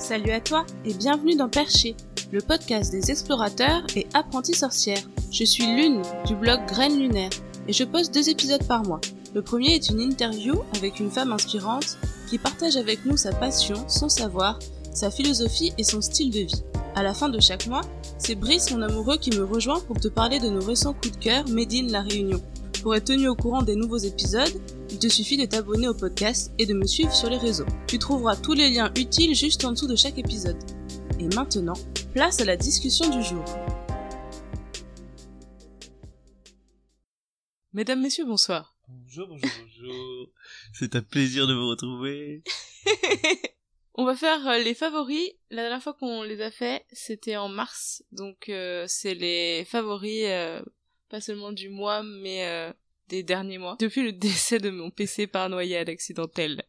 Salut à toi et bienvenue dans Perché, le podcast des explorateurs et apprentis sorcières. Je suis Lune du blog Graines Lunaires et je poste deux épisodes par mois. Le premier est une interview avec une femme inspirante qui partage avec nous sa passion, son savoir, sa philosophie et son style de vie. À la fin de chaque mois, c'est Brice, mon amoureux, qui me rejoint pour te parler de nos récents coups de cœur Made La Réunion. Pour être tenu au courant des nouveaux épisodes, il te suffit de t'abonner au podcast et de me suivre sur les réseaux. Tu trouveras tous les liens utiles juste en dessous de chaque épisode. Et maintenant, place à la discussion du jour. Mesdames, Messieurs, bonsoir. Bonjour, bonjour, bonjour. C'est un plaisir de vous retrouver. On va faire euh, les favoris. La dernière fois qu'on les a fait, c'était en mars. Donc euh, c'est les favoris, euh, pas seulement du mois, mais euh, des derniers mois. Depuis le décès de mon PC par noyade accidentelle.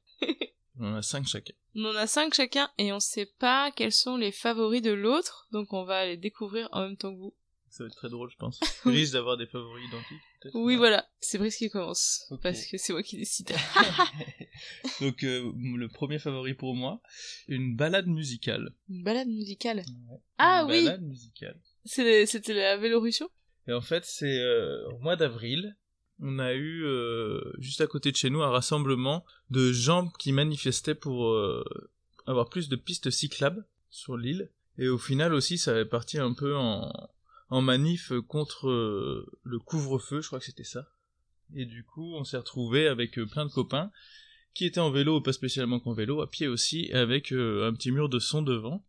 On en a cinq chacun. On en a cinq chacun et on sait pas quels sont les favoris de l'autre. Donc on va les découvrir en même temps que vous. Ça va être très drôle, je pense. Risque d'avoir des favoris identiques, peut-être. Oui, Non. voilà. C'est Brice qui commence. Parce que c'est moi qui décide. Donc, euh, le premier favori pour moi, une balade musicale. Une balade musicale. Ouais. Ah Une oui. balade musicale. C'était la Vélorussion Et en fait, c'est euh, au mois d'avril, on a eu euh, juste à côté de chez nous un rassemblement de gens qui manifestaient pour euh, avoir plus de pistes cyclables sur l'île. Et au final aussi, ça avait parti un peu en, manif contre euh, le couvre-feu, je crois que c'était ça. Et du coup, on s'est retrouvé avec euh, plein de copains qui étaient en vélo, pas spécialement qu'en vélo, à pied aussi, avec un petit mur de son devant.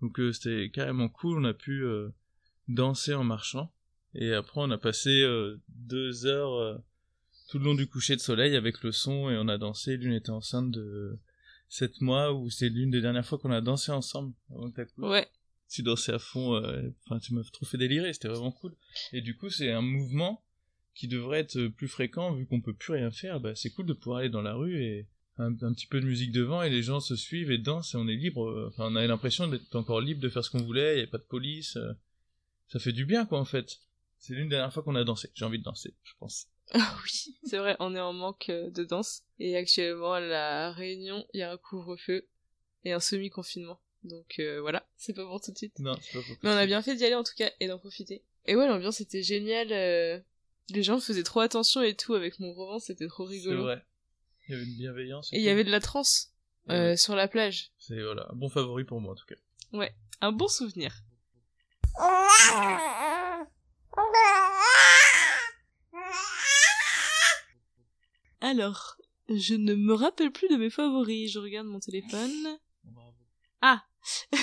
Donc c'était carrément cool, on a pu danser en marchant. Et après, on a passé euh, deux heures euh, tout le long du coucher de soleil avec le son et on a dansé. L'une était enceinte de sept mois ou c'est l'une des dernières fois qu'on a dansé ensemble avant que. Ouais. Tu dansais à fond, euh, enfin tu m'as trop fait délirer, c'était vraiment cool. Et du coup, c'est un mouvement qui devrait être plus fréquent vu qu'on peut plus rien faire. Bah, c'est cool de pouvoir aller dans la rue et un, un petit peu de musique devant et les gens se suivent et dansent et on est libre. Enfin, on avait l'impression d'être encore libre de faire ce qu'on voulait. Il y a pas de police. ça fait du bien, quoi, en fait. C'est l'une des dernières fois qu'on a dansé. J'ai envie de danser, je pense. Ah oui, c'est vrai, on est en manque euh, de danse. Et actuellement, à la Réunion, il y a un couvre-feu et un semi-confinement. Donc euh, voilà, c'est pas pour tout de suite. Non, c'est pas pour Mais on a bien fait d'y aller en tout cas et d'en profiter. Et ouais, l'ambiance était géniale. euh, Les gens faisaient trop attention et tout avec mon roman, c'était trop C'est rigolo. vrai. Il y avait une bienveillance. Et il y avait de la transe euh, Ouais. sur la plage. C'est voilà, un bon favori pour moi en tout cas. Un bon souvenir. Alors, je ne me rappelle plus de mes favoris. Je regarde mon téléphone. Ah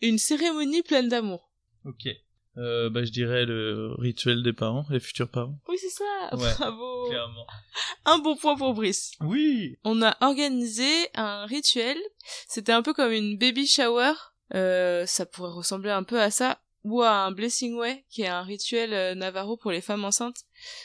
Une cérémonie pleine d'amour. Ok. Euh, bah, je dirais le rituel des parents, les futurs parents. Oui, c'est ça Ouais, Bravo Clairement. Un bon point pour Brice. Oui. On a organisé un rituel. C'était un peu comme une baby shower. Euh, ça pourrait ressembler un peu à ça. Ou à un blessing way, qui est un rituel euh, navarro pour les femmes enceintes.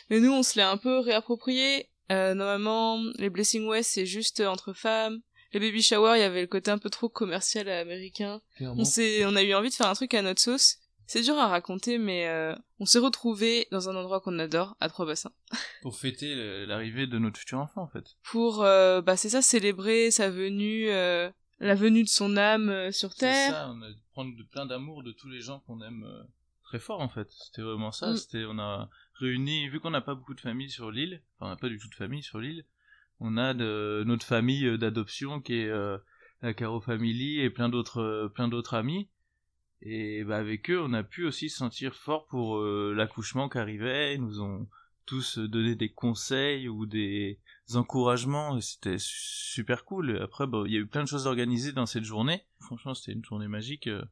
Mais nous, on se l'est un peu réapproprié. Euh, normalement, les blessing way, c'est juste entre femmes. Les baby shower, il y avait le côté un peu trop commercial américain. Clairement. On s'est, on a eu envie de faire un truc à notre sauce. C'est dur à raconter, mais euh, on s'est retrouvés dans un endroit qu'on adore, à Trois-Bassins. Pour fêter l'arrivée de notre futur enfant en fait. Pour, euh, bah c'est ça, célébrer sa venue, euh, la venue de son âme euh, sur C'est Terre. ça, on a prendre de, plein d'amour de tous les gens qu'on aime euh, très fort en fait. C'était vraiment ça. Mm. C'était, on a réuni, vu qu'on n'a pas beaucoup de familles sur l'île, enfin on n'a pas du tout de famille sur l'île, on a de, notre famille euh, d'adoption qui est euh, la Caro Family et plein d'autres, plein d'autres amis. Et bah, avec eux, on a pu aussi se sentir fort pour euh, l'accouchement qui arrivait. Ils nous ont tous euh, donné des conseils ou des encouragements et c'était su- super cool. Et après, bah, il y a eu plein de choses organisées dans cette journée. Franchement, c'était une journée magique. euh.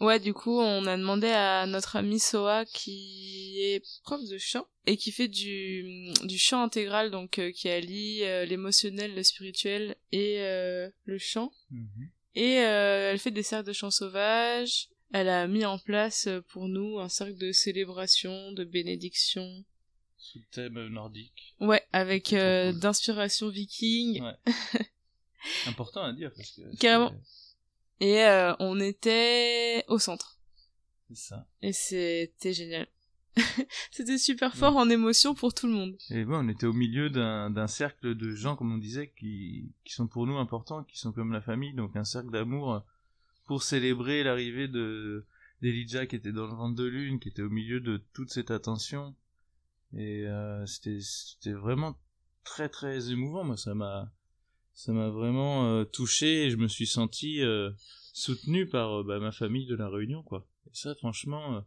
Ouais, du coup, on a demandé à notre ami Soa, qui est prof de chant, et qui fait du, du chant intégral, donc euh, qui allie euh, l'émotionnel, le spirituel et euh, le chant. Et euh, elle fait des cercles de chants sauvages. Elle a mis en place pour nous un cercle de célébration, de bénédiction. Sous thème euh, nordique. Ouais, avec euh, d'inspiration viking. Ouais. Important à dire parce que. Carrément. Et euh, on était au centre. C'est ça. Et c'était génial. c'était super fort en émotion pour tout le monde. Et ouais, on était au milieu d'un cercle de gens, comme on disait, qui, qui sont pour nous importants, qui sont comme la famille, donc un cercle d'amour pour célébrer l'arrivée de d'Elijah qui était dans le ventre de lune, qui était au milieu de toute cette attention. Et euh, c'était vraiment très très émouvant. Moi, ça m'a ça m'a vraiment euh, touché et je me suis senti euh, soutenu par euh, bah, ma famille de la Réunion, quoi. Et ça, franchement, euh,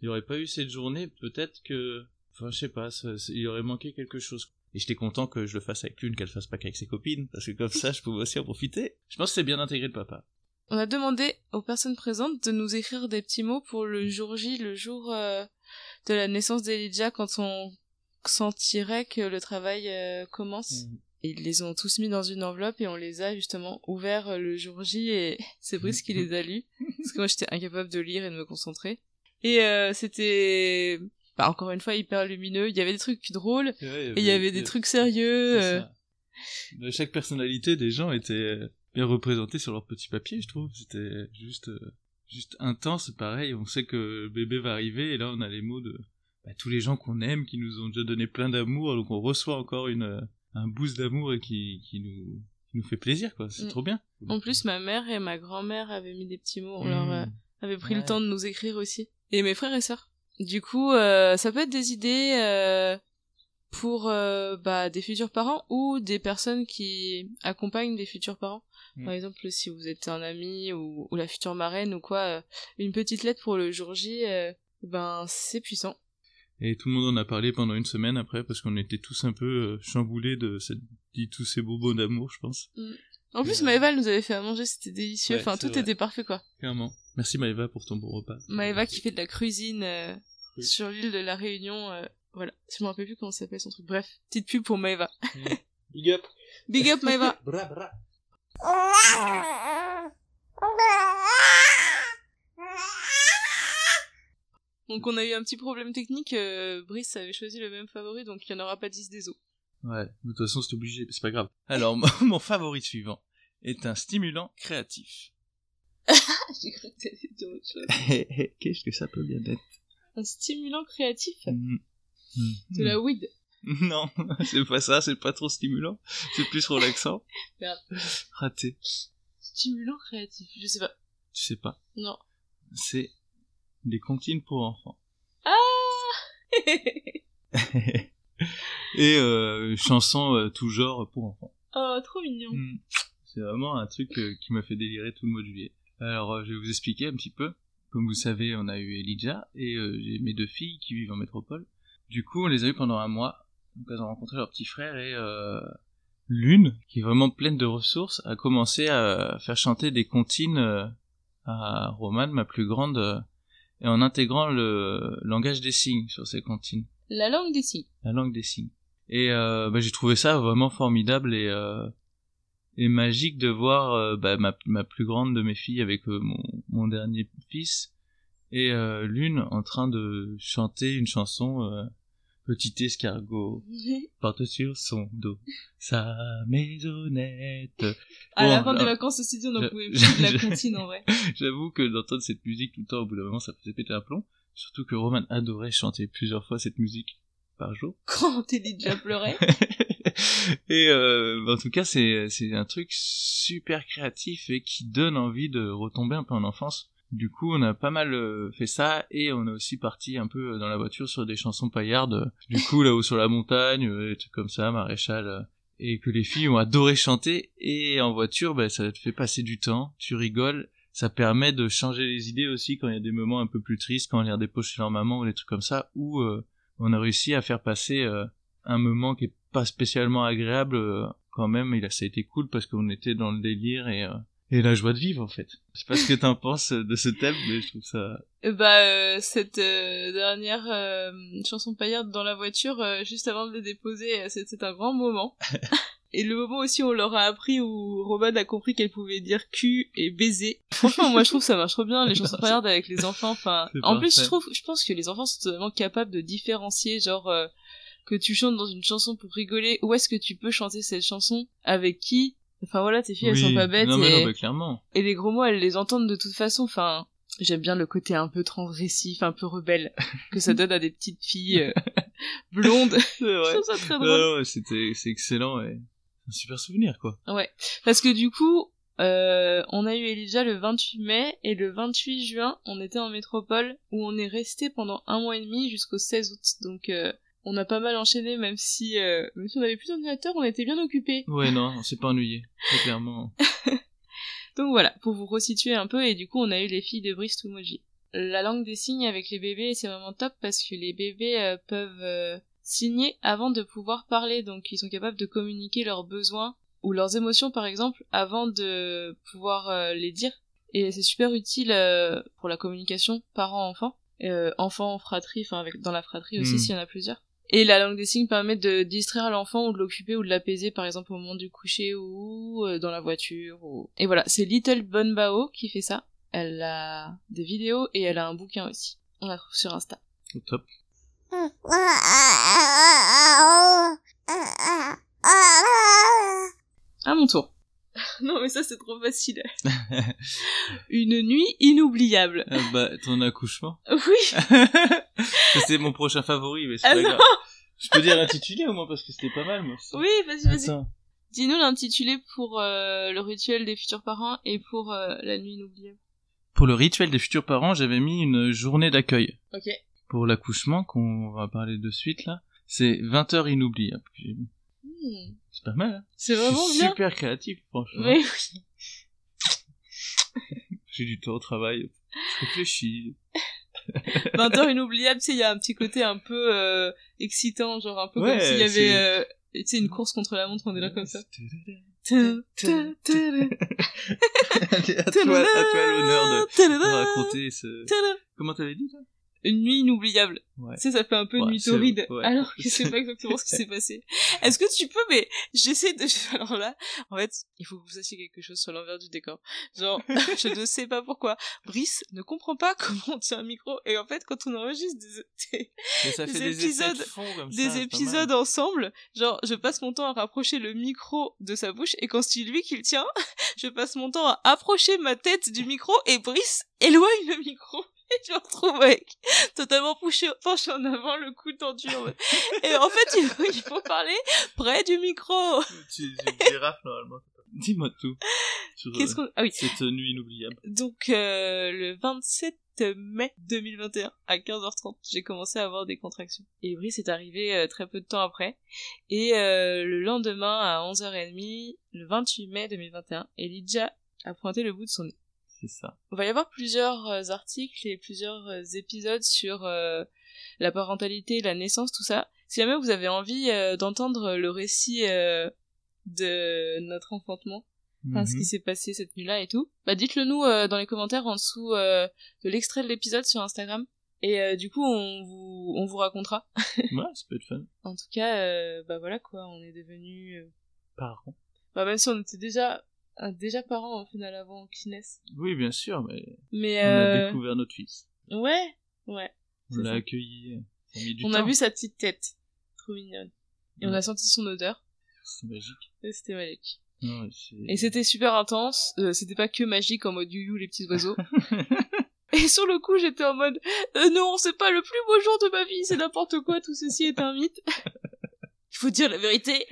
il n'y aurait pas eu cette journée, peut-être que, enfin, je sais pas, il aurait manqué quelque chose. Et j'étais content que je le fasse avec l'une, qu'elle fasse pas qu'avec ses copines, parce que comme ça, je pouvais aussi en profiter. Je pense que c'est bien intégré le papa. On a demandé aux personnes présentes de nous écrire des petits mots pour le jour J, le jour euh, de la naissance d'Elijah, quand on sentirait que le travail euh, commence. Et ils les ont tous mis dans une enveloppe et on les a justement ouverts euh, le jour J et c'est Brice qui les a lus. Parce que moi j'étais incapable de lire et de me concentrer. Et euh, c'était, bah, encore une fois, hyper lumineux. Il y avait des trucs drôles et il y avait des trucs sérieux. Euh, chaque personnalité des gens était bien représentée sur leur petit papier, je trouve. C'était juste, juste intense, pareil. On sait que le bébé va arriver et là on a les mots de bah, tous les gens qu'on aime, qui nous ont déjà donné plein d'amour, donc on reçoit encore une, euh, un boost d'amour et qui, qui nous, qui nous fait plaisir, quoi. C'est Mm. trop bien. En plus, ma mère et ma grand-mère avaient mis des petits mots. On Mm. leur euh, avait pris le temps de nous écrire aussi. Et mes frères et sœurs. Du coup, euh, ça peut être des idées euh, pour euh, bah, des futurs parents ou des personnes qui accompagnent des futurs parents. Mm. Par exemple, si vous êtes un ami ou, ou la future marraine ou quoi, euh, une petite lettre pour le jour J, euh, ben c'est puissant. Et tout le monde en a parlé pendant une semaine après, parce qu'on était tous un peu euh, chamboulés de cette, dit tous ces beaux mots d'amour, je pense. En plus, Euh, Maëva elle nous avait fait à manger, c'était délicieux. Ouais, enfin, tout vrai. était parfait, quoi. Clairement. Merci Maëva pour ton bon repas. Maëva qui fait de la cuisine euh, Oui. sur l'île de la Réunion. euh, voilà, je me rappelle plus comment ça s'appelle son truc. Bref, petite pub pour Maëva. Big up. Big up Maëva. Bra, bra. Donc on a eu un petit problème technique. euh, Brice avait choisi le même favori, donc il n'y en aura pas 10 des os. Ouais, de toute façon, c'est obligé, c'est pas grave. Alors, mon- favori suivant est un stimulant créatif. J'ai cru que t'allais dire autre chose. Qu'est-ce que ça peut bien être? Un stimulant créatif? Mm. de la weed. Non, c'est pas ça, c'est pas trop stimulant. C'est plus relaxant. Merde. Raté. Stimulant créatif, je sais pas. Je sais pas. Non. C'est des comptines pour enfants. Ah Et euh, chansons euh, tout genre pour enfants. Oh, trop mignon. Mm. C'est vraiment un truc euh, qui m'a fait délirer tout le mois de juillet. Alors, je vais vous expliquer un petit peu. Comme vous savez, on a eu Elijah et j'ai mes deux filles qui vivent en métropole. Du coup, on les a eues pendant un mois. Donc, elles ont rencontré leur petit frère et euh, l'une, qui est vraiment pleine de ressources, a commencé à faire chanter des comptines euh, à Romane, ma plus grande, euh, et en intégrant le langage des signes sur ces comptines La langue des signes. la langue des signes. Et euh, bah, j'ai trouvé ça vraiment formidable et, euh, et magique de voir euh, bah, ma, ma plus grande de mes filles avec mon, mon dernier fils et l'une en train de chanter une chanson euh, Petit escargot porte sur son dos sa maisonnette. à Bon, la fin des là, vacances au studio, on pouvait plus de la comptine en vrai. J'avoue que d'entendre cette musique tout le temps, au bout d'un moment, ça faisait péter un plomb. Surtout que Roman adorait chanter plusieurs fois cette musique par jour. Quand Elijah pleurait. et euh, en tout cas, c'est c'est un truc super créatif et qui donne envie de retomber un peu en enfance. Du coup, on a pas mal euh, fait ça et on est aussi parti un peu dans la voiture sur des chansons paillardes. Du coup, là-haut sur la montagne, euh, des trucs comme ça, maréchal. euh, et que les filles ont adoré chanter. Et en voiture, bah, ça te fait passer du temps, tu rigoles. Ça permet de changer les idées aussi quand il y a des moments un peu plus tristes, quand on les redépose chez leur maman ou des trucs comme ça, où euh, on a réussi à faire passer euh, un moment qui est pas spécialement agréable euh, quand même. Il a, ça a été cool parce qu'on était dans le délire et, euh, et la joie de vivre en fait. Je sais pas ce que t'en penses de ce thème, mais je trouve ça... Euh, Bah, euh, cette euh, dernière euh, chanson paillarde dans la voiture, euh, juste avant de les déposer, euh, c'était un grand moment. et le moment aussi où on leur a appris, où Robin a compris qu'elle pouvait dire cul et baiser. Franchement, moi je trouve que ça marche trop bien, les chansons paillardes avec les enfants. Enfin, en plus, je trouve, je pense que les enfants sont totalement capables de différencier, genre, euh, que tu chantes dans une chanson pour rigoler, où est-ce que tu peux chanter cette chanson, avec qui. Enfin voilà, tes filles, elles Oui. sont pas bêtes Non, mais et... non, mais clairement. Et les gros mots, elles les entendent de toute façon. Enfin, j'aime bien le côté un peu transgressif, un peu rebelle que ça donne à des petites filles euh, blondes. C'est Je trouve ça très drôle. Non, non, c'était, c'est excellent et c'est un super souvenir quoi. Ouais. Parce que du coup, Euh, on a eu Elijah le 28 mai et le 28 juin, on était en métropole où on est resté pendant un mois et demi jusqu'au 16 août. Donc euh, on a pas mal enchaîné, même si euh, même si on avait plus d'ordinateur, on était bien occupés. Ouais, non, on s'est pas ennuyé, très clairement. Donc voilà, pour vous resituer un peu, et du coup on a eu les filles de Brice Moji. La langue des signes avec les bébés, c'est vraiment top parce que les bébés euh, peuvent euh, signer avant de pouvoir parler, donc ils sont capables de communiquer leurs besoins ou leurs émotions par exemple avant de pouvoir euh, les dire. Et c'est super utile pour la communication parent-enfant, enfant fratrie, enfin avec dans la fratrie aussi Mm. s'il y en a plusieurs. Et la langue des signes permet de distraire l'enfant ou de l'occuper ou de l'apaiser, par exemple au moment du coucher ou euh, dans la voiture. Ou... Et voilà, c'est Little Bonbao qui fait ça. Elle a des vidéos et elle a un bouquin aussi. On la trouve sur Insta. Top. À mon tour. non mais ça c'est trop facile. Une nuit inoubliable. Ah bah, ton accouchement. Oui. C'était mon prochain favori, mais c'est Ah pas non. grave. Je peux dire intitulé au moins parce que c'était pas mal, moi. Oui, vas-y, vas-y. Dis-nous l'intitulé pour euh, le rituel des futurs parents et pour euh, la nuit inoubliable. Pour le rituel des futurs parents, j'avais mis une journée d'accueil. Ok. Pour l'accouchement, qu'on va parler de suite là, c'est 20 heures inoubliables. que j'ai mis. Hmm. C'est pas mal, hein C'est vraiment bien. super créatif, franchement. Oui, oui. J'ai du temps au travail. Je réfléchis. 20 heures inoubliables, tu sais, il y a un petit côté un peu euh, excitant, genre un peu Ouais, comme s'il y avait, euh, tu sais, une course contre la montre, on est là comme ça. à toi, à toi l'honneur de, de raconter ce... Comment t'avais dit, toi Une nuit inoubliable. Ouais. Tu sais, ça fait un peu Ouais, nuit torride, ouais. alors que je sais pas exactement ce qui s'est passé. Est-ce que tu peux, mais j'essaie de... Alors là, en fait, il faut que vous sachiez quelque chose sur l'envers du décor. Genre, je ne sais pas pourquoi, Brice ne comprend pas comment on tient un micro, et en fait, quand on enregistre des, des- Mais ça Des fait des effets de épisodes- comme des épisodes ensemble, genre je passe mon temps à rapprocher le micro de sa bouche et quand c'est lui qui le tient, je passe mon temps à approcher ma tête du micro et Brice éloigne le micro. Et je me retrouve avec totalement penché, penché en avant, le cou tendu. en mode- Et en fait, il faut, il faut parler près du micro. Tu, tu girafe, normalement. Dis-moi tout. Qu'est-ce euh, qu'on... Ah oui. cette nuit inoubliable. Donc, euh, le 27 mai 2021, à 15h30, j'ai commencé à avoir des contractions. Et Brice est arrivé euh, très peu de temps après. Et euh, le lendemain, à 11h30, le 28 mai 2021, Elijah a pointé le bout de son nez. C'est ça. Il va y avoir plusieurs euh, articles et plusieurs euh, épisodes sur euh, la parentalité, la naissance, tout ça. Si jamais vous avez envie euh, d'entendre le récit euh, de notre enfantement, enfin, ce Mhm. qui s'est passé cette nuit-là et tout, bah dites-le nous dans les commentaires en dessous de l'extrait de l'épisode sur Instagram. Et du coup, on vous, on vous racontera. Ouais, ça peut être fun. En tout cas, bah voilà quoi, on est devenus... Parents. Bah même si on était déjà, déjà parents au final avant qu'ils naissent. Oui, bien sûr, mais Mais on a euh, découvert notre fils. ouais, ouais. On l'a accueilli. Ça a mis du on temps. a vu sa petite tête, trop mignonne. Et on a senti son odeur, C'est magique. et c'était magique. Et c'était super intense, euh, c'était pas que magique en mode you les petits oiseaux. Et sur le coup, j'étais en mode euh, non, c'est pas le plus beau jour de ma vie, c'est n'importe quoi, tout ceci est un mythe. Il faut dire la vérité.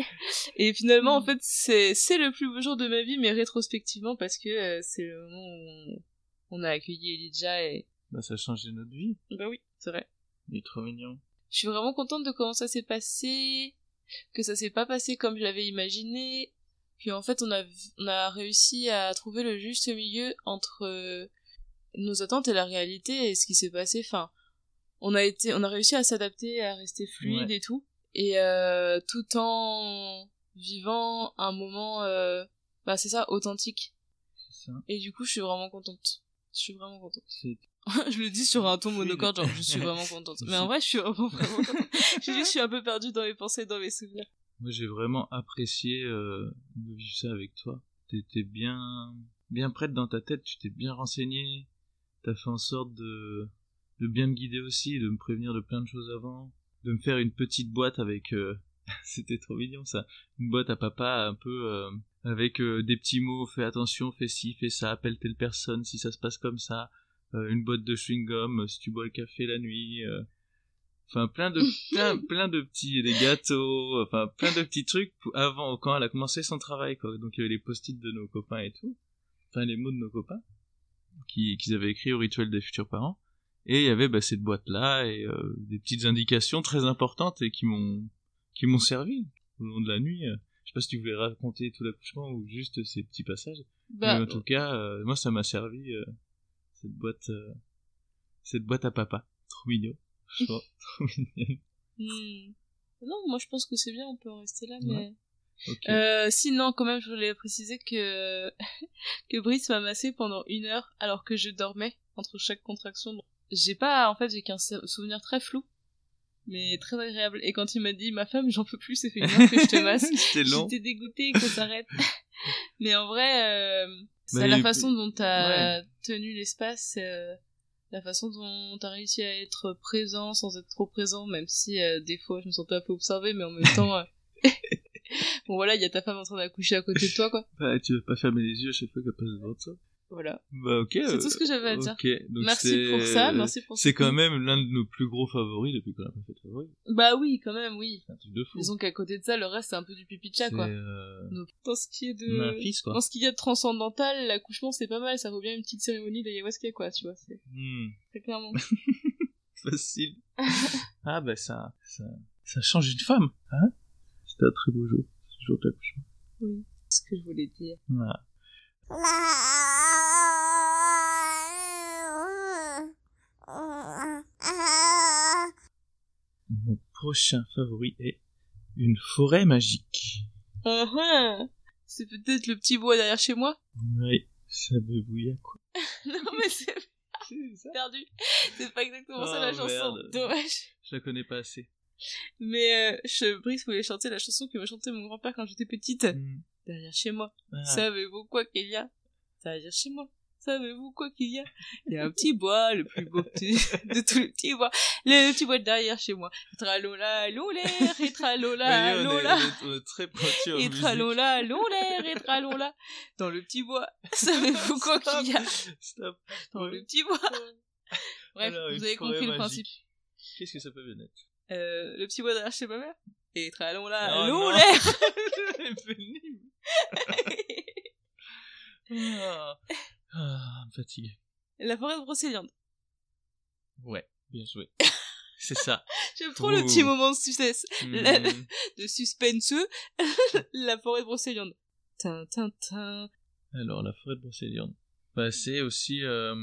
Et finalement, en fait, c'est c'est le plus beau jour de ma vie, mais rétrospectivement parce que euh, c'est le moment où on, on a accueilli Elijah et Bah, ça a changé notre vie. bah oui, c'est vrai. Il est trop mignon. Je suis vraiment contente de comment ça s'est passé, que ça s'est pas passé comme je l'avais imaginé, qu'en fait on a, on a réussi à trouver le juste milieu entre euh, nos attentes et la réalité et ce qui s'est passé. Enfin, on a été, on a réussi à s'adapter, à rester fluide Ouais. et tout, et euh, tout en vivant un moment, euh, bah c'est ça, authentique. Ça. Et du coup, je suis vraiment contente. Je suis vraiment contente. Je le dis sur un ton monocorde, genre je suis vraiment contente. Je Mais en vrai, je suis vraiment vraiment contente. J'ai dit, je suis un peu perdue dans mes pensées, dans mes souvenirs. Moi, j'ai vraiment apprécié euh, de vivre ça avec toi. T'étais bien, bien prête dans ta tête. Tu t'es bien renseigné. T'as fait en sorte de, de bien me guider aussi, de me prévenir de plein de choses avant, de me faire une petite boîte avec. euh, C'était trop mignon ça. Une boîte à papa un peu euh, avec euh, des petits mots. Fais attention, fais ci, fais ça, appelle telle personne si ça se passe comme ça. Euh, une boîte de chewing gum si tu bois le café la nuit. euh, Enfin, plein de, plein, plein de petits, des gâteaux, enfin, plein de petits trucs avant, quand elle a commencé son travail, quoi. Donc, il y avait les post-it de nos copains et tout. enfin les mots de nos copains qui qu'ils avaient écrit au rituel des futurs parents. Et il y avait bah, cette boîte là et euh, des petites indications très importantes et qui m'ont qui m'ont servi au long de la nuit. Je sais pas si tu voulais raconter tout l'accouchement ou juste ces petits passages. Bah, Mais en tout cas, euh, moi ça m'a servi euh, cette boîte euh, cette boîte à papa. Trop mignon. Trop mignon. hmm. Non, moi je pense que c'est bien, on peut en rester là, mais... Ouais. Euh, sinon, quand même, je voulais préciser que, que Brice m'a massé pendant une heure alors que je dormais entre chaque contraction. Donc, J'ai pas, en fait, j'ai qu'un sou- souvenir très flou, mais très agréable. Et quand il m'a dit, ma femme, j'en peux plus, c'est fait une heure que je te masse. C'était long. J'étais dégoûtée que s'arrête. mais en vrai, euh, c'est Bah, la façon dont t'as tenu l'espace, euh, la façon dont t'as réussi à être présent sans être trop présent, même si euh, des fois je me sentais un peu observée, mais en même temps, euh, bon voilà, il y a ta femme en train d'accoucher à côté de toi, quoi. Bah, tu veux pas fermer les yeux à chaque fois qu'elle passe devant toi. Voilà. Bah ok. C'est tout ce que j'avais à dire. Donc Merci pour ça, merci pour C'est ce quand même l'un de nos plus gros favoris depuis qu'on a pas fait de favoris. Bah oui, quand même, oui. C'est un truc de fou. Disons qu'à côté de ça, le reste c'est un peu du pipi de chat, quoi. euh, Donc, dans ce qui est de... Memphis, quoi. Dans ce qu'il y a de transcendantal, l'accouchement c'est pas mal, ça vaut bien une petite cérémonie d'ayahuasca, quoi, tu vois, c'est Hmm, très clairement. facile. ah bah ça, ça, ça change une femme, hein C'était un très beau jour, ce jour de l'accouchement. oui, c'est ce que je voulais dire. Voilà. Mon prochain favori est une forêt magique. Ah ah C'est peut-être le petit bois derrière chez moi? Oui, ça veut bouillir quoi. Non mais c'est perdu. C'est pas exactement ça Oh, la chanson. merde. Dommage. Je la connais pas assez. Mais euh, je Brice voulait chanter la chanson que me chantait mon grand-père quand j'étais petite. Hmm. Derrière chez moi. Ah. Savez-vous quoi qu'il y a? Derrière chez moi. Savez-vous quoi qu'il y a Il y a un petit bois, le plus beau petit- de tous les petits bois. Le petit bois derrière chez moi. Tralola, Voyez, on est- lola. on est- très pointu en Et tralola, loulé, rétralola. Dans le petit bois. Savez-vous quoi qu'il y a Stop. Dans le petit bois. Bref, Alors, vous avez compris le principe. Qu'est-ce que ça peut bien être? Euh, le petit bois derrière chez ma mère. Et tralola, Oh, loulé. C'est pénible. Ah, ah, fatigué. La forêt de Brocéliande. Ouais, bien joué. C'est ça. J'aime trop le Ouh. petit moment de suspense. La- Hmm. de suspense. la forêt de Brocéliande. Alors, la forêt de Brocéliande. Bah, c'est aussi euh,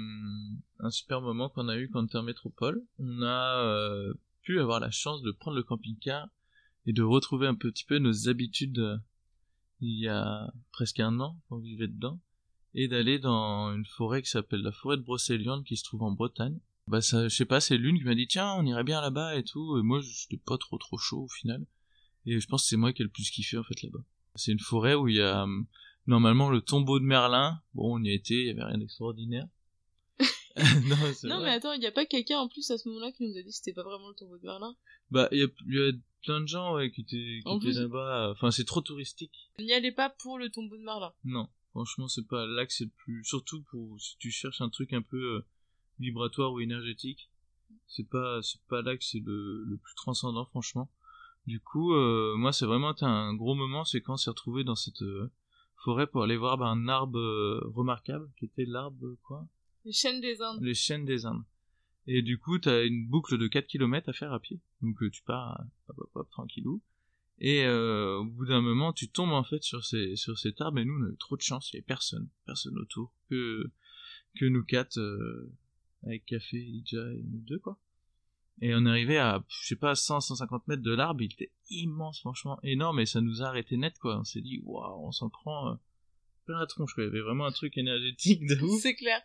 un super moment qu'on a eu quand on était en métropole. On a euh, pu avoir la chance de prendre le camping-car et de retrouver un petit peu nos habitudes euh, il y a presque un an qu'on vivait dedans et d'aller dans une forêt qui s'appelle la forêt de Brocéliande qui se trouve en Bretagne. Bah ça, je sais pas, c'est l'une qui m'a dit tiens on irait bien là-bas et tout et moi j'étais pas trop trop chaud au final et je pense que c'est moi qui ai le plus kiffé en fait là-bas. C'est une forêt où il y a hum, normalement le tombeau de Merlin. Bon, on y a été, il y avait rien d'extraordinaire. non, Non, mais attends, il y a pas quelqu'un en plus à ce moment-là qui nous a dit que c'était pas vraiment le tombeau de Merlin? Bah, il y y a plein de gens ouais, qui étaient, qui En étaient là-bas. Enfin, c'est trop touristique. N'y allez pas pour le tombeau de Merlin. Non, franchement, c'est pas là que c'est le plus. Surtout pour si tu cherches un truc un peu euh, vibratoire ou énergétique, c'est pas c'est pas là que c'est le, le plus transcendant, franchement. Du coup, euh, moi, c'est vraiment un gros moment, c'est quand on s'est retrouvé dans cette euh, forêt pour aller voir bah, un arbre remarquable, qui était l'arbre quoi? Les chaînes des Indes. les chaînes des Indes. Et du coup, t'as une boucle de 4 km à faire à pied. Donc tu pars hop, hop, hop, tranquillou. Et euh, au bout d'un moment, tu tombes en fait sur, ces, sur cet arbre. Et nous, on a eu trop de chance. Il y avait personne. Personne autour. Que, que nous quatre, euh, avec Café, Elijah et nous deux, quoi. Et on est arrivé à, je sais pas, 100, 150 mètres de l'arbre. Il était immense, franchement, énorme. Et ça nous a arrêté net, quoi. On s'est dit, waouh, on s'en prend... euh, plein la tronche, quoi. Il y avait vraiment un truc énergétique de ouf. C'est clair.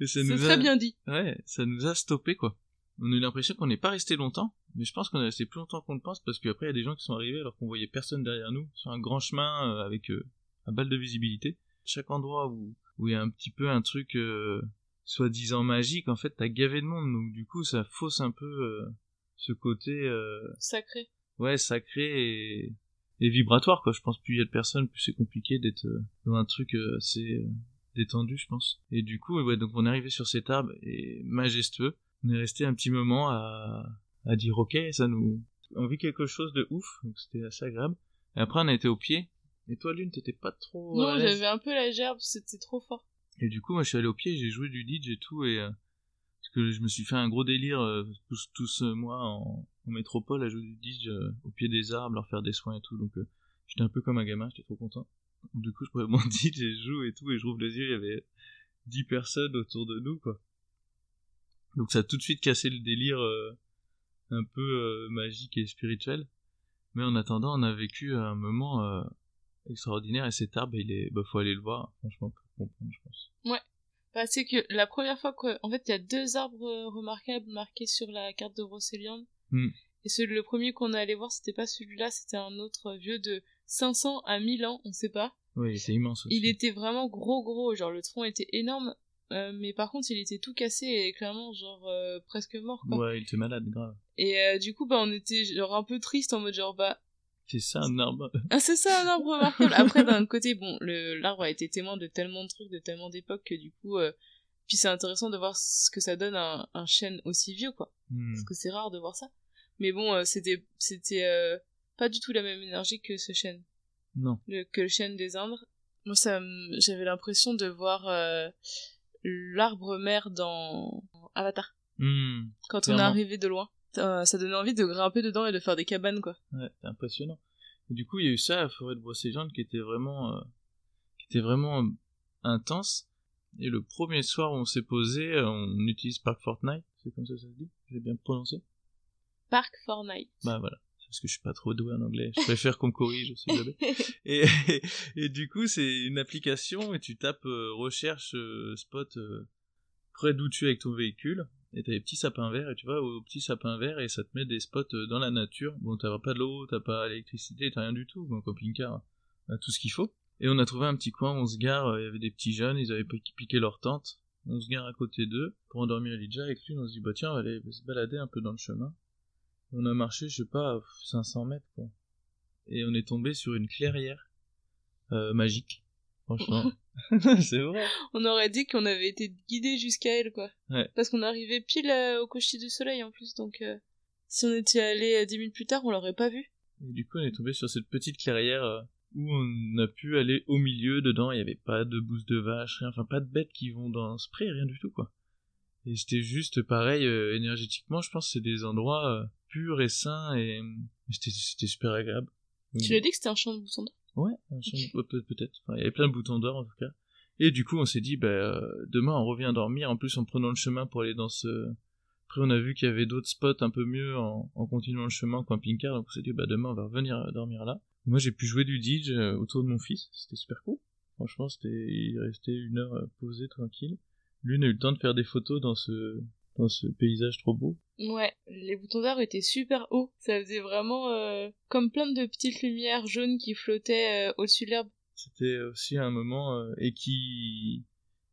Et ça C'est nous très a- bien dit. Ouais, ça nous a stoppé quoi. On a eu l'impression qu'on n'est pas resté longtemps, mais je pense qu'on est resté plus longtemps qu'on le pense parce qu'après il y a des gens qui sont arrivés alors qu'on voyait personne derrière nous sur un grand chemin euh, avec euh, un balle de visibilité. Chaque endroit où où il y a un petit peu un truc euh, soi-disant magique, en fait t'as gavé de monde donc du coup ça fausse un peu euh, ce côté euh, Sacré. ouais sacré et, et vibratoire quoi. Je pense plus il y a de personnes, plus c'est compliqué d'être euh, dans un truc euh, assez euh, détendu, je pense. Et du coup, ouais, donc on est arrivé sur cet arbre et majestueux. On est resté un petit moment à, à dire ok, ça nous, on vit quelque chose de ouf, donc c'était assez agréable. Et après, on a été au pied. Et toi, Lune, t'étais pas trop. Non, j'avais un peu la gerbe, c'était trop fort. Et du coup, moi, je suis allé au pied, j'ai joué du DJ et tout, et euh, parce que je me suis fait un gros délire euh, tous, tous euh, moi en, en métropole à jouer du DJ au pied des arbres, leur faire des soins et tout. Donc, j'étais un peu comme un gamin, j'étais trop content. Du coup, je prenais mon DJ, je joue et tout, et je rouvre les yeux, il y avait 10 personnes autour de nous, quoi. Donc, ça a tout de suite cassé le délire euh, un peu euh, magique et spirituel. Mais en attendant, on a vécu un moment euh, extraordinaire et cet arbre, il est, bah, faut aller le voir, franchement, pour comprendre, je pense. Bah, c'est que la première fois que, en fait, il y a deux arbres euh, remarquables marqués sur la carte de Brocéliande. Hmm. Et celui, le premier qu'on est allé voir, c'était pas celui-là, c'était un autre vieux de 500 à 1000 ans, on sait pas. Oui, c'est immense aussi. Il était vraiment gros gros, genre le tronc était énorme, euh, mais par contre il était tout cassé et clairement genre euh, presque mort quoi. Ouais, il était malade, grave. Et euh, du coup bah on était genre un peu triste en mode genre bah C'est ça un arbre. ah c'est ça un arbre remarquable. Après d'un côté bon l'arbre a été témoin de tellement de trucs, de tellement d'époques que du coup puis c'est intéressant de voir ce que ça donne un, un chêne aussi vieux quoi. Hmm. Parce que c'est rare de voir ça. Mais bon c'était c'était pas du tout la même énergie que ce chêne. Non. le, que le chêne des Indes. Moi, ça, j'avais l'impression de voir euh, l'arbre mère dans Avatar. Hmm. Quand on est arrivé de loin, ça, ça donnait envie de grimper dedans et de faire des cabanes, quoi. Ouais, c'est impressionnant. Et du coup, il y a eu ça à la forêt de Brocéliande qui était vraiment, euh, qui était vraiment intense. Et le premier soir où on s'est posé, euh, on utilise Park Fortnite, c'est comme ça que ça se dit? J'ai bien prononcé? Park Fortnite. Bah voilà, parce que je suis pas trop doué en anglais. Je préfère qu'on me corrige, jamais. Et, et, du coup, c'est une application et tu tapes euh, recherche euh, spot euh, près d'où tu es avec ton véhicule. Et t'as des petits sapins verts et tu vas au petit sapin vert et ça te met des spots dans la nature. Bon, t'as pas de l'eau, t'as pas l'électricité, t'as rien du tout. Bon, camping-car, t'as tout ce qu'il faut. Et on a trouvé un petit coin, on se gare, il y avait des petits jeunes, ils avaient pi- piqué leur tente. On se gare à côté d'eux pour endormir Elijah avec lui. On se dit, bah tiens, on va aller se balader un peu dans le chemin. On a marché, je sais pas, 500 mètres, quoi. Et on est tombé sur une clairière euh, magique. Franchement. c'est vrai. on aurait dit qu'on avait été guidé jusqu'à elle, quoi. Ouais. Parce qu'on arrivait pile euh, au coucher du soleil, en plus, donc... euh, si on était allé euh, dix minutes plus tard, on l'aurait pas vu. Et du coup, on est tombé sur cette petite clairière euh, où on a pu aller au milieu. Dedans, il n'y avait pas de bouse de vache, rien. Enfin, pas de bêtes qui vont dans ce pré, rien du tout, quoi. Et c'était juste pareil, euh, énergétiquement, je pense que c'est des endroits euh, purs et sains et c'était super agréable. Tu l'as dit que c'était un champ de boutons d'or? Ouais, un champ de- ouais, peut- peut-être. Enfin, il y avait plein de boutons d'or en tout cas. Et du coup, on s'est dit, bah, euh, demain on revient dormir. En plus, en prenant le chemin pour aller dans ce. Après, on a vu qu'il y avait d'autres spots un peu mieux en, en continuant le chemin en camping-car. Donc, on s'est dit, bah, demain on va revenir euh, dormir là. Moi, j'ai pu jouer du DJ euh, autour de mon fils. C'était super cool. Franchement, c'était, il restait une heure posé tranquille. Lui, on a eu le temps de faire des photos dans ce, dans ce paysage trop beau. Ouais, les boutons d'or étaient super hauts. Ça faisait vraiment euh, comme plein de petites lumières jaunes qui flottaient euh, au-dessus de l'herbe. C'était aussi un moment euh, et qui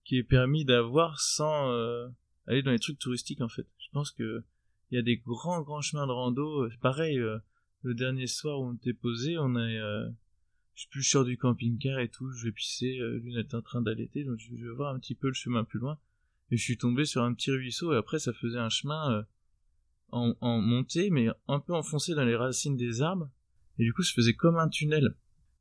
qui est permis d'avoir sans aller dans les trucs touristiques en fait. Je pense que il y a des grands grands chemins de rando. Pareil, le dernier soir où on était posé, on a je suis plus sûr du camping-car et tout, je vais pisser, on était en train d'allaiter, donc je vais voir un petit peu le chemin plus loin. Et je suis tombé sur un petit ruisseau et après ça faisait un chemin euh, en, en montée mais un peu enfoncé dans les racines des arbres. Et du coup ça faisait comme un tunnel.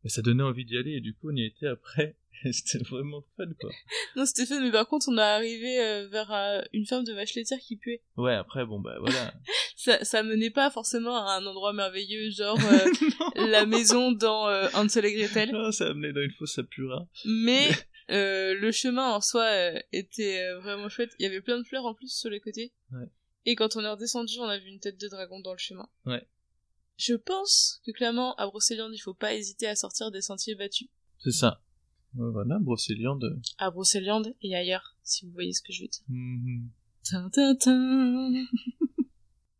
Et ça donnait envie d'y aller et du coup on y était après. Et C'était vraiment fun quoi. Non, c'était fun, mais par contre, on est arrivé euh, vers euh, une ferme de vaches laitières qui puait. Ouais après bon bah voilà. Ça, ça menait pas forcément à un endroit merveilleux, genre euh, la maison dans euh, Hansel et Gretel. Non, ça amenait dans une fosse à Pura. Mais euh, le chemin en soi euh, était euh, vraiment chouette. Il y avait plein de fleurs en plus sur les côtés. Ouais. Et quand on est redescendu, on a vu une tête de dragon dans le chemin. Ouais. Je pense que clairement, à Brocéliande, il faut pas hésiter à sortir des sentiers battus. C'est ça. Voilà, Brocéliande. À Brocéliande et ailleurs, si vous voyez ce que je veux dire. Mhm. Tin.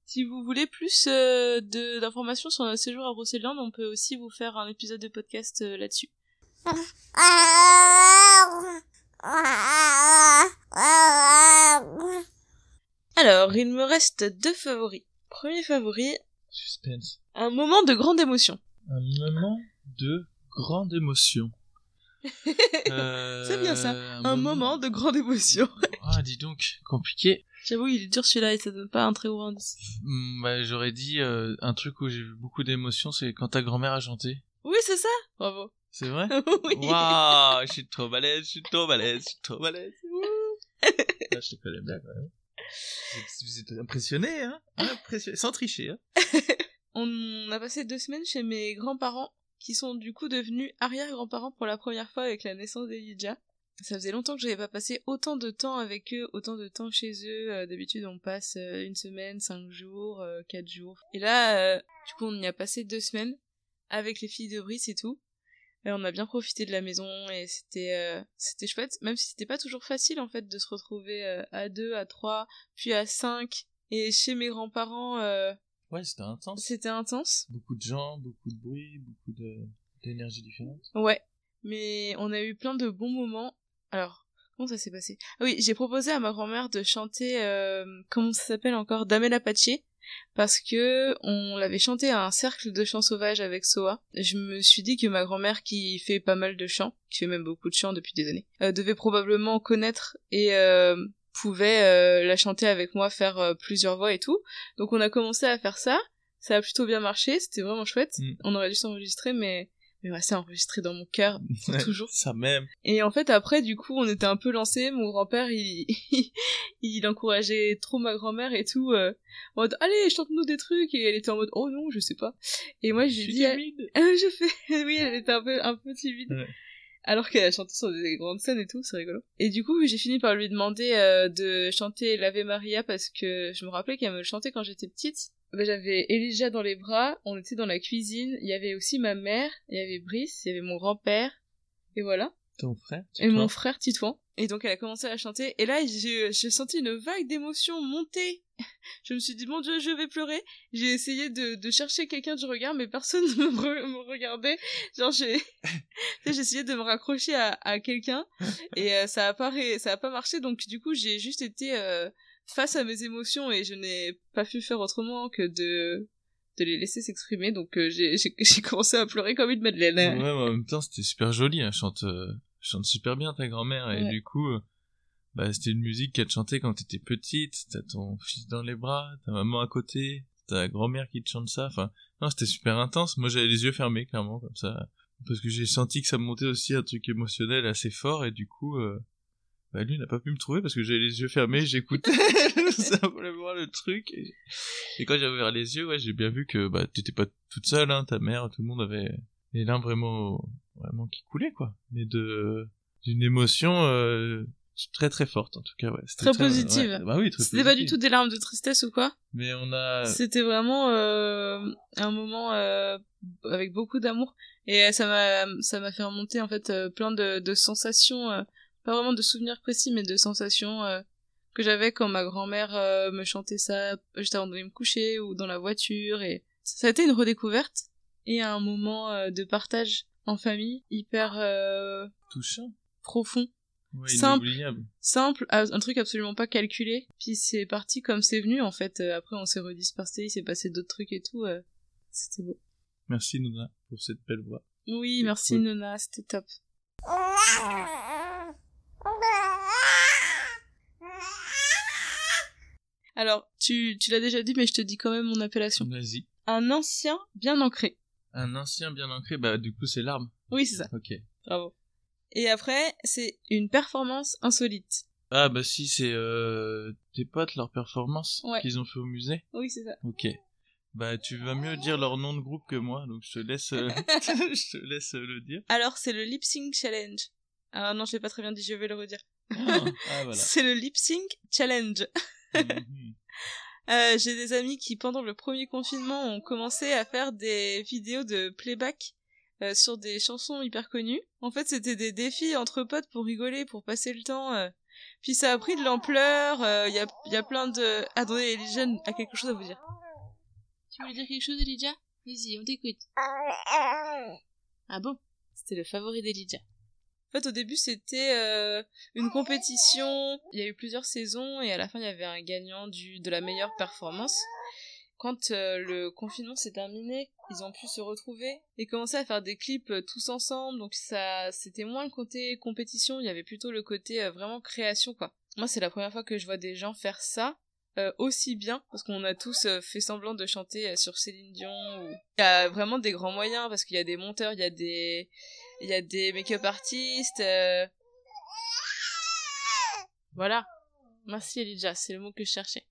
si vous voulez plus euh, d'informations sur notre séjour à Brocéliande, on peut aussi vous faire un épisode de podcast là-dessus. Alors, il me reste deux favoris. Premier favori, Suspense. un moment de grande émotion. Un moment de grande émotion. Euh, C'est bien ça, Un moment de grande émotion. Ah, dis donc, compliqué. J'avoue, il est dur celui-là et ça donne pas un très gros indice. Hmm, bah, j'aurais dit euh, un truc où j'ai eu beaucoup d'émotions, c'est quand ta grand-mère a chanté. Oui, c'est ça Bravo. C'est vrai? Oui. Waouh, je suis trop balèze, je suis trop balèze, je suis trop balèze. Wouh. Ah, je te connais bien quand même. Vous êtes, impressionné, hein? Impressionné, sans tricher, hein On a passé deux semaines chez mes grands-parents, qui sont du coup devenus arrière-grands-parents pour la première fois avec la naissance d'Elijah. Ça faisait longtemps que j'avais pas passé autant de temps avec eux, autant de temps chez eux. Euh, D'habitude, on passe euh, une semaine, cinq jours, euh, quatre jours. Et là, du coup, on y a passé deux semaines avec les filles de Brice et tout. Et on a bien profité de la maison et c'était euh, c'était chouette, même si c'était pas toujours facile en fait de se retrouver euh, à deux, à trois, puis à cinq. Et chez mes grands-parents, euh, Ouais, c'était intense. c'était intense. Beaucoup de gens, beaucoup de bruit, beaucoup de d'énergie différente. Ouais, mais on a eu plein de bons moments. Alors, comment ça s'est passé? Ah oui, j'ai proposé à ma grand-mère de chanter, euh, comment ça s'appelle encore, Damel Apache, parce que on l'avait chanté à un cercle de chants sauvages avec Soa. Je me suis dit que ma grand-mère, qui fait pas mal de chants, qui fait même beaucoup de chants depuis des années, euh, devait probablement connaître et euh, pouvait euh, la chanter avec moi, faire plusieurs voix et tout. Donc on a commencé à faire ça. Ça a plutôt bien marché, c'était vraiment chouette. Mm. On aurait dû s'enregistrer, mais mais ouais, c'est enregistré dans mon cœur pour Ouais, toujours. Ça même. Et en fait, après, du coup, on était un peu lancés. Mon grand-père, il, il encourageait trop ma grand-mère et tout. euh, en mode, allez, chante-nous des trucs. Et elle était en mode, oh non, je sais pas. Et moi, Je j'ai suis dit, ah, timide. je fais, oui, elle était un peu, un peu timide. Ouais. Alors qu'elle a chanté sur des grandes scènes et tout, c'est rigolo. Et du coup, j'ai fini par lui demander euh, de chanter l'Ave Maria parce que je me rappelais qu'elle me le chantait quand j'étais petite. Ben, j'avais Elijah dans les bras, on était dans la cuisine, il y avait aussi ma mère, il y avait Brice, il y avait mon grand-père, et voilà. Ton frère Et mon frère Titouan. Et donc elle a commencé à chanter. Et là, j'ai senti une vague d'émotion monter. Je me suis dit, mon dieu, je vais pleurer. J'ai essayé de, de chercher quelqu'un du regard, mais personne ne me, re- me regardait. Genre, j'ai essayé de me raccrocher à, à quelqu'un. Et euh, ça a pas, ré- ça a pas marché. Donc du coup, j'ai juste été euh, face à mes émotions et je n'ai pas pu faire autrement que de de les laisser s'exprimer. Donc euh, j'ai commencé à pleurer comme une madeleine. Ouais, mais en même temps, c'était super joli. Elle chante, euh, chante super bien ta grand-mère. Et Ouais. du coup, euh, bah, c'était une musique qu'elle chantait quand t'étais petite. T'as ton fils dans les bras, ta maman à côté, ta grand-mère qui te chante ça. Enfin, non, c'était super intense. Moi, j'avais les yeux fermés, clairement, comme ça. Parce que j'ai senti que ça me montait aussi un truc émotionnel assez fort. Et du coup, euh, bah, lui n'a pas pu me trouver parce que j'avais les yeux fermés. J'écoutais simplement le truc. Et, et quand j'ai ouvert les yeux, ouais, j'ai bien vu que bah, t'étais pas toute seule, hein, ta mère, tout le monde avait les larmes vraiment, vraiment qui coulaient, quoi. Mais de, d'une émotion, euh, très très forte, en tout cas, ouais. Très positive. ouais. Bah oui, très C'était pas du tout des larmes de tristesse ou quoi? Mais on a, C'était vraiment euh, un moment euh, avec beaucoup d'amour et euh, ça m'a ça m'a fait remonter en fait euh, plein de, de sensations, euh, pas vraiment de souvenirs précis mais de sensations euh, que j'avais quand ma grand-mère euh, me chantait ça juste avant d'aller me coucher ou dans la voiture et ça a été une redécouverte et un moment euh, de partage en famille hyper euh, touchant. profond Ouais, Simple. simple, a- un truc absolument pas calculé. Puis c'est parti comme c'est venu en fait. Après on s'est redispersé, il s'est passé d'autres trucs et tout. euh, C'était beau. Merci, Nona, pour cette belle voix. Oui, merci cool. Nona, c'était top. Alors, tu, tu l'as déjà dit, mais je te dis quand même mon appellation. Vas-y. Un ancien bien ancré. Un ancien bien ancré, bah, du coup, c'est l'arme. Oui, c'est ça. Ok. Bravo. Et après, c'est une performance insolite. Ah, bah, si, c'est, euh, tes potes, leur performance Ouais. qu'ils ont fait au musée. Oui, c'est ça. Ok. Bah, tu vas mieux dire leur nom de groupe que moi, donc je te laisse, euh, je te laisse euh, le dire. Alors, c'est le lip sync challenge. Ah non, je l'ai pas très bien dit, je vais le redire. Ah, ah, voilà. C'est le lip sync challenge. Mhm. Euh, J'ai des amis qui, pendant le premier confinement, ont commencé à faire des vidéos de playback euh, sur des chansons hyper connues. En fait, c'était des défis entre potes pour rigoler, pour passer le temps. euh. Puis ça a pris de l'ampleur. Il y, a, y a plein de... Attendez, Elijah a quelque chose à vous dire. Tu voulais dire quelque chose, Elijah? Vas-y, on t'écoute. Ah bon? C'était le favori d'Elijah. En fait, au début, c'était euh, une compétition. Il y a eu plusieurs saisons et à la fin, il y avait un gagnant du de la meilleure performance. Quand euh, le confinement s'est terminé, ils ont pu se retrouver et commencer à faire des clips euh, tous ensemble. Donc ça, c'était moins le côté compétition. Il y avait plutôt le côté vraiment création, quoi. Moi, c'est la première fois que je vois des gens faire ça. aussi bien parce qu'on a tous fait semblant de chanter sur Céline Dion. Il y a vraiment des grands moyens parce qu'il y a des monteurs, il y a des, il y a des make-up artistes. Voilà. Merci Elijah, c'est le mot que je cherchais.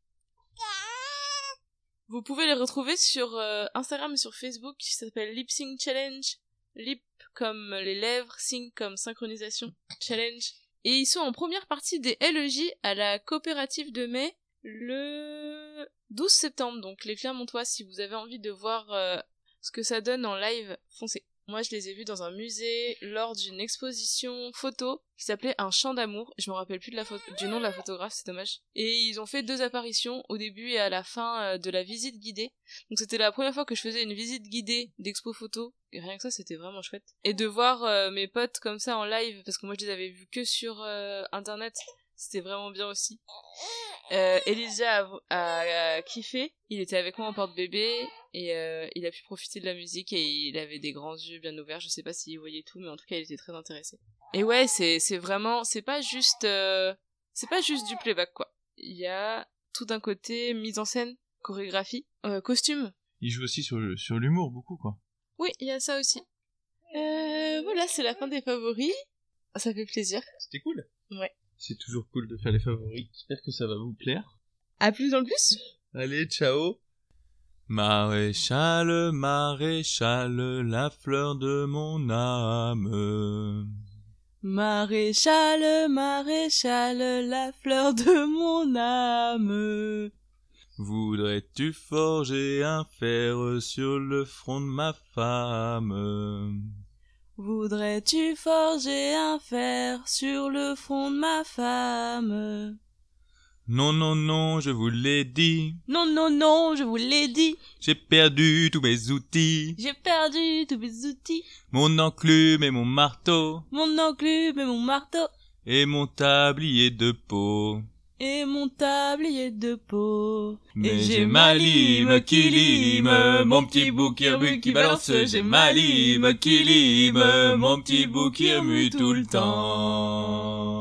Vous pouvez les retrouver sur Instagram et sur Facebook qui s'appelle Lip Sync Challenge. Lip comme les lèvres, sync comme synchronisation, challenge. Et ils sont en première partie des LEJ à la coopérative de mai le 12 septembre. Donc les Clermontois, si vous avez envie de voir euh, ce que ça donne en live, foncez. Moi, je les ai vus dans un musée lors d'une exposition photo qui s'appelait Un chant d'amour. Je me rappelle plus du nom de la photographe, c'est dommage. Et ils ont fait deux apparitions au début et à la fin euh, de la visite guidée. Donc c'était la première fois que je faisais une visite guidée d'expo photo. Et rien que ça, c'était vraiment chouette. Et de voir euh, mes potes comme ça en live, parce que moi je les avais vus que sur internet, c'était vraiment bien aussi. Euh, Elijah a, kiffé. Il était avec moi en porte-bébé et euh, il a pu profiter de la musique et il avait des grands yeux bien ouverts. Je sais pas s'il voyait tout, mais en tout cas, il était très intéressé. Et ouais, c'est c'est vraiment, c'est pas juste, euh, c'est pas juste du playback quoi. Il y a tout d'un côté mise en scène, chorégraphie, euh, costume. Il joue aussi sur sur l'humour beaucoup quoi. Oui, il y a ça aussi. Euh, voilà, c'est la fin des favoris. Ça fait plaisir. C'était cool. Ouais. C'est toujours cool de faire les favoris. J'espère que ça va vous plaire. À plus dans le bus. Allez, ciao. Maréchal, maréchal, la fleur de mon âme. Maréchal, maréchal, la fleur de mon âme. Voudrais-tu forger un fer sur le front de ma femme? Voudrais-tu forger un fer sur le front de ma femme? Non, non, non, je vous l'ai dit. Non, non, non, je vous l'ai dit. J'ai perdu tous mes outils. J'ai perdu tous mes outils. Mon enclume et mon marteau. Mon enclume et mon marteau. Et mon tablier de peau et mon tablier de peau. Mais j'ai ma lime qui lime, mon petit bouc qui qui balance, j'ai ma lime qui lime, mon petit bouc qui remue tout le temps.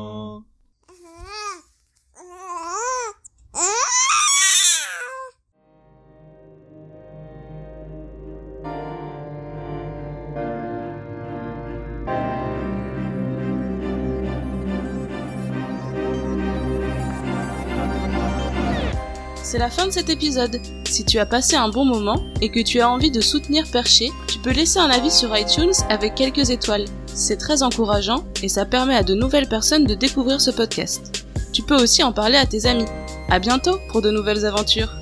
La fin de cet épisode. Si tu as passé un bon moment et que tu as envie de soutenir Perché, tu peux laisser un avis sur iTunes avec quelques étoiles. C'est très encourageant et ça permet à de nouvelles personnes de découvrir ce podcast. Tu peux aussi en parler à tes amis. À bientôt pour de nouvelles aventures.